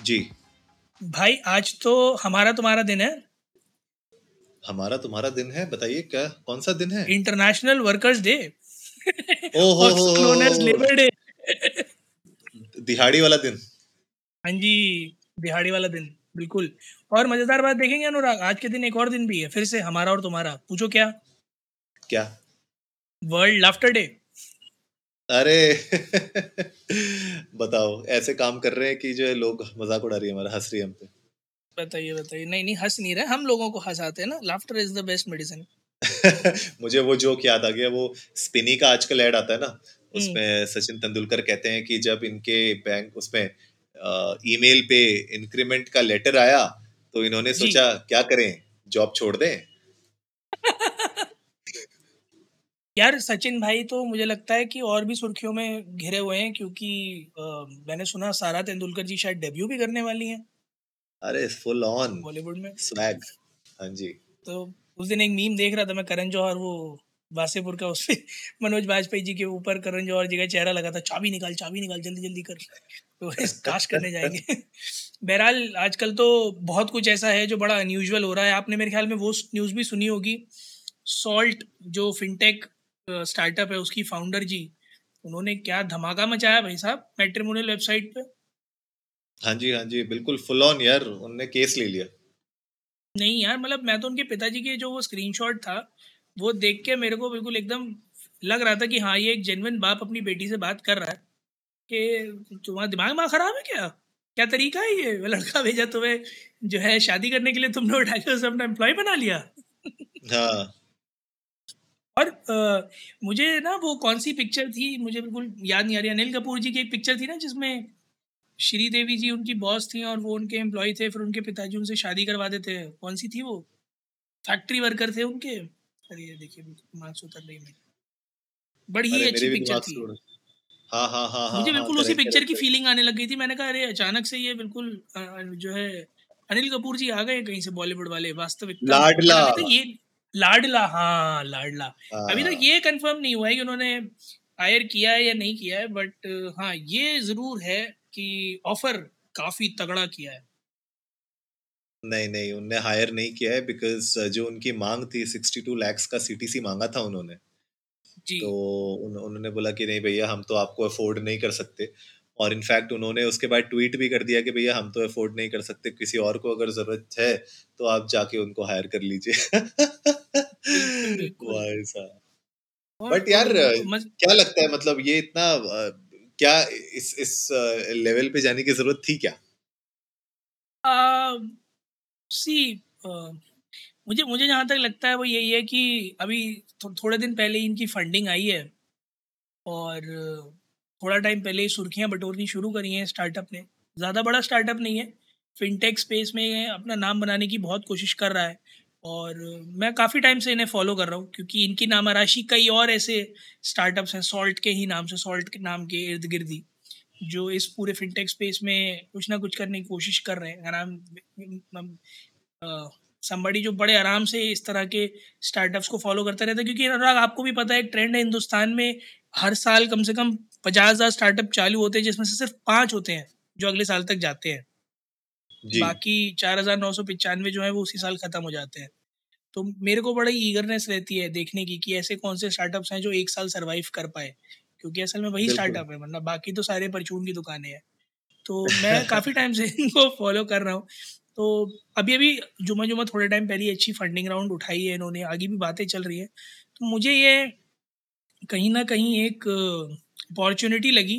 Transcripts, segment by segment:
जी। भाई आज तो हमारा तुम्हारा दिन है। हमारा तुम्हारा दिन है? बताइए क्या कौन सा दिन है? International workers day labour day दिहाड़ी वाला दिन। हाँ जी दिहाड़ी वाला दिन बिल्कुल। और मज़ेदार बात देखेंगे अनुराग आज के दिन एक और दिन भी है फिर से हमारा और तुम्हारा। पूछो क्या? क्या? वर्ल्ड लाफ्टर डे अरे बताओ ऐसे काम कर रहे हैं कि जो है लोग मज़ाक उड़ा रही है हमारा हंस रही है हम पे। बताइए बताइए। नहीं नहीं हंस नहीं रहे हम लोगों को हंसाते हैं ना। Laughter is the best medicine मुझे वो जोक याद आ गया वो स्पिनी का आजकल ऐड आता है ना उसमें सचिन तेंदुलकर कहते हैं कि जब इनके बैंक उसमें ईमेल पे इंक्रीमेंट का लेटर आया तो इन्होंने सोचा क्या करें? जॉब छोड़ दें? यार सचिन भाई तो मुझे लगता है कि और भी सुर्खियों में घिरे हुए हैं क्योंकि आ, मैंने सुना सारा तेंदुलकर जी शायद डेब्यू भी करने वाली हैं। अरे फुल ऑन बॉलीवुड में। स्वैग हाँ जी। तो उस दिन एक मीम देख रहा था मैं करण जौहर वो वासेपुर का उसपे मनोज वाजपेयी जी के ऊपर करण जौहर जी का चेहरा लगा था चाबी निकाल चाबी निकाल जल्दी जल्दी कर। तो काश करने जाएँगे। बहरहाल आजकल तो बहुत कुछ ऐसा है जो बड़ा अनयूजल हो रहा है। आपने मेरे ख्याल में वो न्यूज़ भी सुनी होगी सॉल्ट जो फिनटेक स्टार्टअप है उसकी फाउंडर जी। उन्होंने क्या धमाका मचाया भाई साहब मेट्रीमोनियल वेबसाइट पे? हाँ जी हाँ जी बिल्कुल फुल ऑन यार उनने केस ले लिया। नहीं यार मतलब मैं तो उनके पिताजी के जो वो स्क्रीनशॉट था वो देख के मेरे को बिल्कुल एकदम लग रहा था कि हाँ ये एक जेनविन बाप अपनी बेटी से बात कर रहा है कि तुम्हारा दिमाग में खराब है क्या? क्या तरीका है ये? लड़का भेजा तुम्हें जो है शादी करने के लिए तुमने उठा के उसे अपना एम्प्लॉय बना लिया? हाँ। और आ, मुझे ना वो कौन सी पिक्चर थी मुझे बिल्कुल याद नहीं आ रही अनिल कपूर जी की एक पिक्चर थी ना जिसमें श्रीदेवी जी उनकी बॉस थी और वो उनके एम्प्लॉय थे फिर उनके पिताजी उनसे शादी करवा देते हैं। कौन सी थी वो? फैक्ट्री वर्कर थे उनके। अरे ये देखिए मार्क्स उतर रही है बड़ी ही अच्छी पिक्चर थी। हाँ हाँ हाँ हाँ मुझे बिल्कुल उसी पिक्चर की फीलिंग आने लग गई थी मैंने कहा अरे अचानक से ये बिल्कुल जो है अनिल कपूर जी आ गए कहीं से बॉलीवुड वाले वास्तविक लाडला। ये लाडला हाँ लाडला। अभी तक तो ये कंफर्म नहीं हुआ है कि उन्होंने हायर किया है या नहीं किया है बट हाँ ये ज़रूर है कि ऑफ़र काफ़ी तगड़ा किया है। नहीं नहीं उनने हायर नहीं किया है बिकॉज़ जो उनकी मांग थी सिक्सटी टू लैक्स का सीटीसी मांगा था उन्होंने। जी. तो उन, उन्होंने बोला कि नहीं भैया हम तो आपको अफोर्ड नहीं कर सकते। और इनफैक्ट उन्होंने उसके बाद ट्वीट भी कर दिया कि भैया हम तो अफोर्ड नहीं कर सकते किसी और को अगर ज़रूरत है तो आप जाके उनको हायर कर लीजिए। बट यार क्या लगता है मतलब ये इतना क्या इस इस लेवल पे जाने की ज़रूरत थी क्या? सी मुझे मुझे जहाँ तक लगता है वो यही है कि अभी थो, थोड़े दिन पहले इनकी फंडिंग आई है। और थोड़ा टाइम पहले ही सुर्खियाँ बटोरनी शुरू करी हैं स्टार्टअप ने। ज़्यादा बड़ा स्टार्टअप नहीं है। फिनटेक स्पेस में अपना नाम बनाने की बहुत कोशिश कर रहा है। और मैं काफ़ी टाइम से इन्हें फॉलो कर रहा हूँ, क्योंकि इनकी नामाराशी कई और ऐसे स्टार्टअप्स हैं सॉल्ट के ही नाम से सॉल्ट के नाम के इर्द गिर्द ही, जो इस पूरे फिनटेक स्पेस में कुछ ना कुछ करने की कोशिश कर रहे हैं। आराम संबड़ी जो बड़े आराम से इस तरह के स्टार्टअप्स को फॉलो करते रहते हैं, क्योंकि अनुराग आपको भी पता है ट्रेंड है हिंदुस्तान में, हर साल कम से कम पचास हज़ार स्टार्टअप चालू होते हैं, जिसमें से सिर्फ़ पाँच होते हैं, जो अगले साल तक जाते हैं। बाकी चार हज़ार नौ सौ पचानवे जो है वो उसी साल खत्म हो जाते हैं। तो मेरे को बड़ी ईगरनेस रहती है देखने की कि ऐसे कौन से स्टार्टअप्स हैं जो एक साल सरवाइव कर पाए क्योंकि असल में वही स्टार्टअप है वरना बाकी तो सारे परचून की दुकानें हैं। तो मैं काफ़ी टाइम से इनको फॉलो कर रहा हूँ। तो अभी अभी जुमा जुमा थोड़े टाइम पहले अच्छी फंडिंग राउंड उठाई है इन्होंने आगे भी बातें चल रही है। तो मुझे ये कहीं ना कहीं एक अपॉर्चुनिटी लगी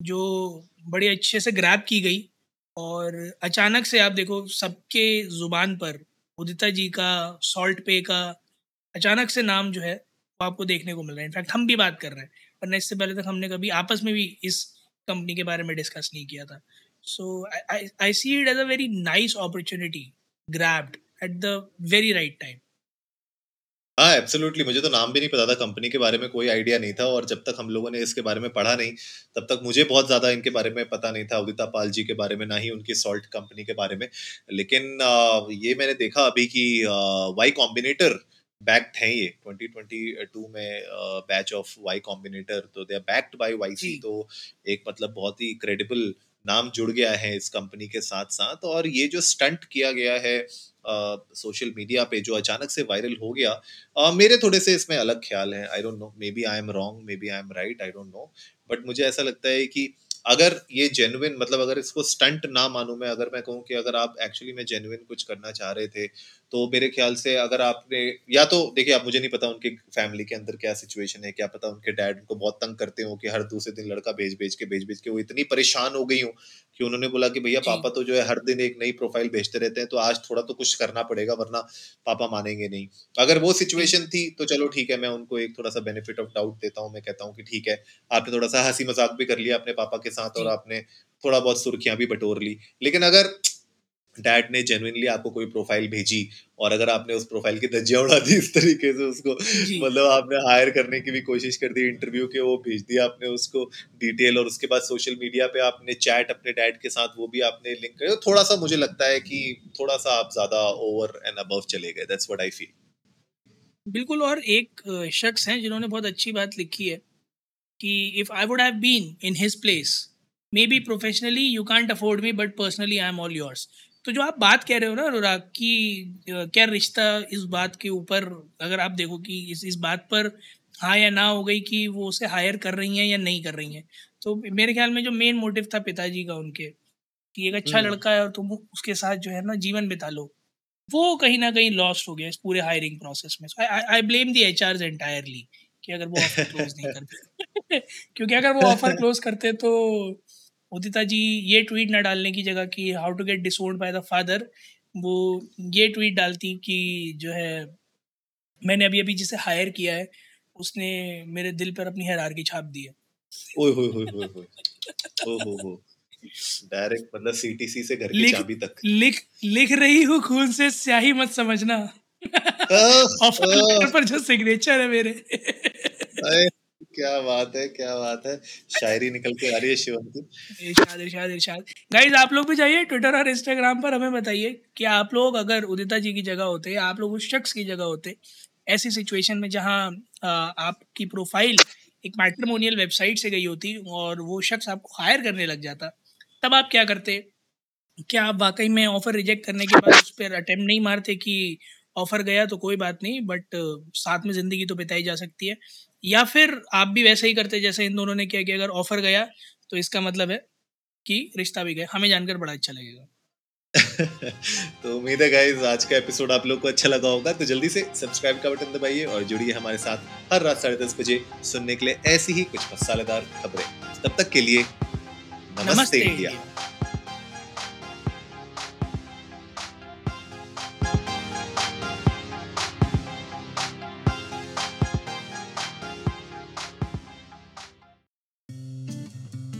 जो बड़े अच्छे से ग्रैप की गई। और अचानक से आप देखो सबके ज़ुबान पर उदिता जी का, सॉल्ट पे का अचानक से नाम जो है वो आपको देखने को मिल रहा है इनफैक्ट हम भी बात कर रहे हैं, वरना इससे पहले तक हमने कभी आपस में भी इस कंपनी के बारे में डिस्कस नहीं किया था so I see it as a very nice opportunity grabbed at the very right time. हाँ एब्सोल्युटली मुझे तो नाम भी नहीं पता था कंपनी के बारे में कोई आइडिया नहीं था और जब तक हम लोगों ने इसके बारे में पढ़ा नहीं तब तक मुझे बहुत ज़्यादा इनके बारे में पता नहीं था उदिता पाल जी के बारे में ना ही उनकी सॉल्ट कंपनी के बारे में। लेकिन ये मैंने देखा अभी कि वाई कॉम्बिनेटर बैक्ड है ये। 2022 में बैच ऑफ़ वाई कॉम्बिनेटर तो they are backed by YC तो एक मतलब बहुत ही क्रेडिबल नाम जुड़ गया है इस कंपनी के साथ साथ और ये जो स्टंट किया गया है सोशल मीडिया पे जो अचानक से वायरल हो गया uh, मेरे थोड़े से इसमें अलग ख्याल हैं। I don't know maybe I am wrong maybe I am right I don't know but मुझे ऐसा लगता है कि अगर ये जेनुइन मतलब अगर इसको स्टंट ना मानूं मैं अगर मैं कहूँ कि अगर आप एक्चुअली में जेनुइन कुछ करना चाह रहे थे तो मेरे ख्याल से अगर आपने या तो देखिए आप मुझे नहीं पता उनके फैमिली के अंदर क्या सिचुएशन है क्या पता उनके डैड उनको बहुत तंग करते हो कि हर दूसरे दिन लड़का भेज भेज के भेज भेज के वो इतनी परेशान हो गई हूँ कि उन्होंने बोला कि भैया पापा तो जो है हर दिन एक नई प्रोफ़ाइल भेजते रहते हैं तो आज थोड़ा तो कुछ करना पड़ेगा वरना पापा मानेंगे नहीं। अगर वो सिचुएशन थी तो चलो ठीक है मैं उनको एक थोड़ा सा बेनिफिट ऑफ़ डाउट देता हूँ मैं कहता हूँ कि ठीक है आपने थोड़ा सा हँसी मज़ाक भी कर लिया अपने पापा के साथ और आपने थोड़ा बहुत सुर्खियाँ भी बटोर ली। लेकिन अगर डैड ने जेनुइनली आपको कोई प्रोफ़ाइल भेजी और अगर आपने उस प्रोफ़ाइल की दजिया उड़ा दी इस तरीके से उसको मतलब आपने हायर करने की भी कोशिश कर दी इंटरव्यू के वो भेज दिया आपने उसको डिटेल और उसके बाद सोशल मीडिया पे आपने चैट अपने डैड के साथ वो भी आपने लिंक करे। थोड़ा सा मुझे लगता है कि थोड़ा सा आप ज़्यादा ओवर एंड अबव चले गए दैट्स व्हाट आई फील बिल्कुल और एक शख्स हैं जिन्होंने बहुत अच्छी बात लिखी है कि if I would have been in his place maybe professionally you can't afford me but personally I am all yours तो जो आप बात कह रहे हो ना अनुराग कि क्या रिश्ता इस बात के ऊपर अगर आप देखो कि इस इस बात पर हाँ या ना हो गई कि वो उसे हायर कर रही हैं या नहीं कर रही हैं। तो मेरे ख्याल में जो मेन मोटिव था पिताजी का उनके कि एक अच्छा हम्म। लड़का है और तुम उसके साथ जो है ना जीवन बिता लो वो कहीं ना कहीं लॉस्ट हो गया इस पूरे हायरिंग प्रोसेस में। I blame the H R entirely कि अगर वो ऑफ़र क्लोज नहीं करते। क्योंकि अगर वो ऑफ़र क्लोज करते तो उदिता जी ये ट्वीट ना डालने की जगह कि how to get dissolved by the father वो ये ट्वीट डालती कि जो है मैंने अभी अभी जिसे हायर किया है उसने मेरे दिल पर अपनी हैरार की छाप दी है। ओए होए होए होए होए। ओ हो। हो डायरेक्ट मतलब सीटीसी से घर की चाबी तक। लिख लिख रही हूँ खून से स्याही मत समझना। ऑफ़र पर जो सिग्नेचर है मेरे। क्या बात है, क्या बात है। शायरी निकल के आ रही है शिवम की। इरशाद इरशाद इरशाद। गाइस आप लोग भी जाइए ट्विटर और इंस्टाग्राम पर, हमें बताइए कि आप लोग अगर उदिता जी की जगह होते, आप लोग उस शख्स की जगह होते, ऐसी सिचुएशन में जहाँ आपकी प्रोफ़ाइल एक मैट्रिमोनियल वेबसाइट से गई होती और वो शख्स आपको हायर करने लग जाता, तब आप क्या करते? क्या आप वाकई में ऑफ़र रिजेक्ट करने के बाद उस पर अटेम्प्ट नहीं मारते कि ऑफ़र गया तो कोई बात नहीं बट साथ में ज़िंदगी तो बिताई जा सकती है। या फिर आप भी वैसे ही करते जैसे इन दोनों ने किया कि अगर ऑफ़र गया तो इसका मतलब है कि रिश्ता भी गया। हमें जानकर बड़ा अच्छा लगेगा। तो उम्मीद है गाइस आज का एपिसोड आप लोग को अच्छा लगा होगा। तो जल्दी से सब्सक्राइब का बटन दबाइए और जुड़िए हमारे साथ हर रात साढ़े दस बजे सुनने के लिए ऐसी ही कुछ मसालेदार खबरें। तब तक के लिए नमस्ते, नमस्ते इंडिया।